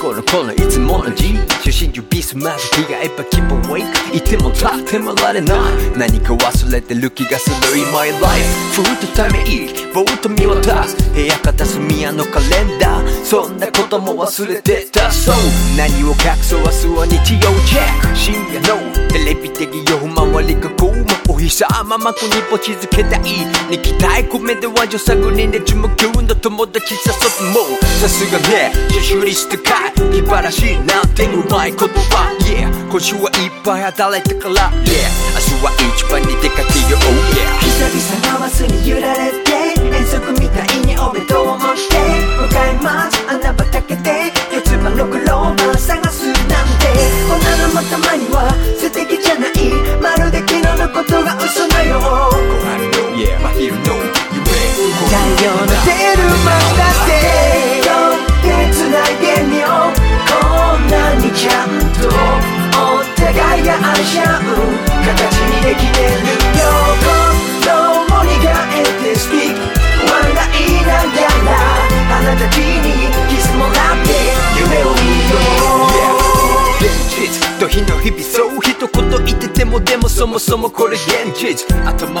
このこのいつもの字中心指すまず着替えば気分 wake いても立ってもられない。何か忘れてる気がする。In my life ふっとため息ぼーっと見渡す部屋片隅屋のカレンダー。そんなことも忘れてた。そう何を隠そう明日は日曜チェック深夜のテレビ的夜回りがこうもお日様まこにポチづけたい。に期待込めては女作人で注目の友達誘ってもさすがね自主リストかい気晴らしいなんてうまい言葉。Yeah 今週はいっぱい働いたから。Yeah 明日は一番に出かけよう。Yeah 久々のバスに揺られて遠足日の日々そう一言言っててもでもそもそもこれ現実頭も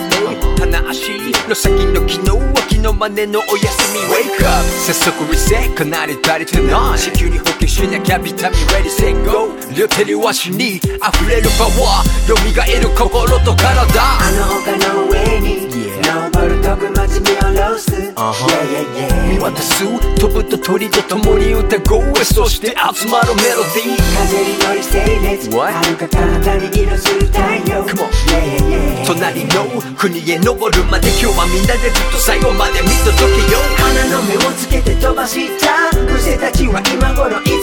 鼻足の先の昨日は昨日までのお休み Wake up 早速リセットなり足りてない地球に補給しなきゃビタミン Ready set go 両手両足に溢れるパワー蘇る心と体あの丘の上に Yeah 登る特松見下ろす。Uh-huh. Yeah yeah yeah. 見渡す飛ぶと鳥と共に歌声そして集まるメロディー。風に乗り整列?遥か彼方に色する太陽。Come on. Yeah yeah yeah. 隣の国へ登るまで今日はみんなでずっと最後まで見届けよ。う花の目をつけて飛ばした。風船たちは今頃い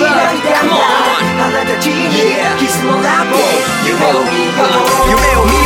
love, いな love. が Come ら on. あなたちに Yeah. キスもらって夢を見よう夢を見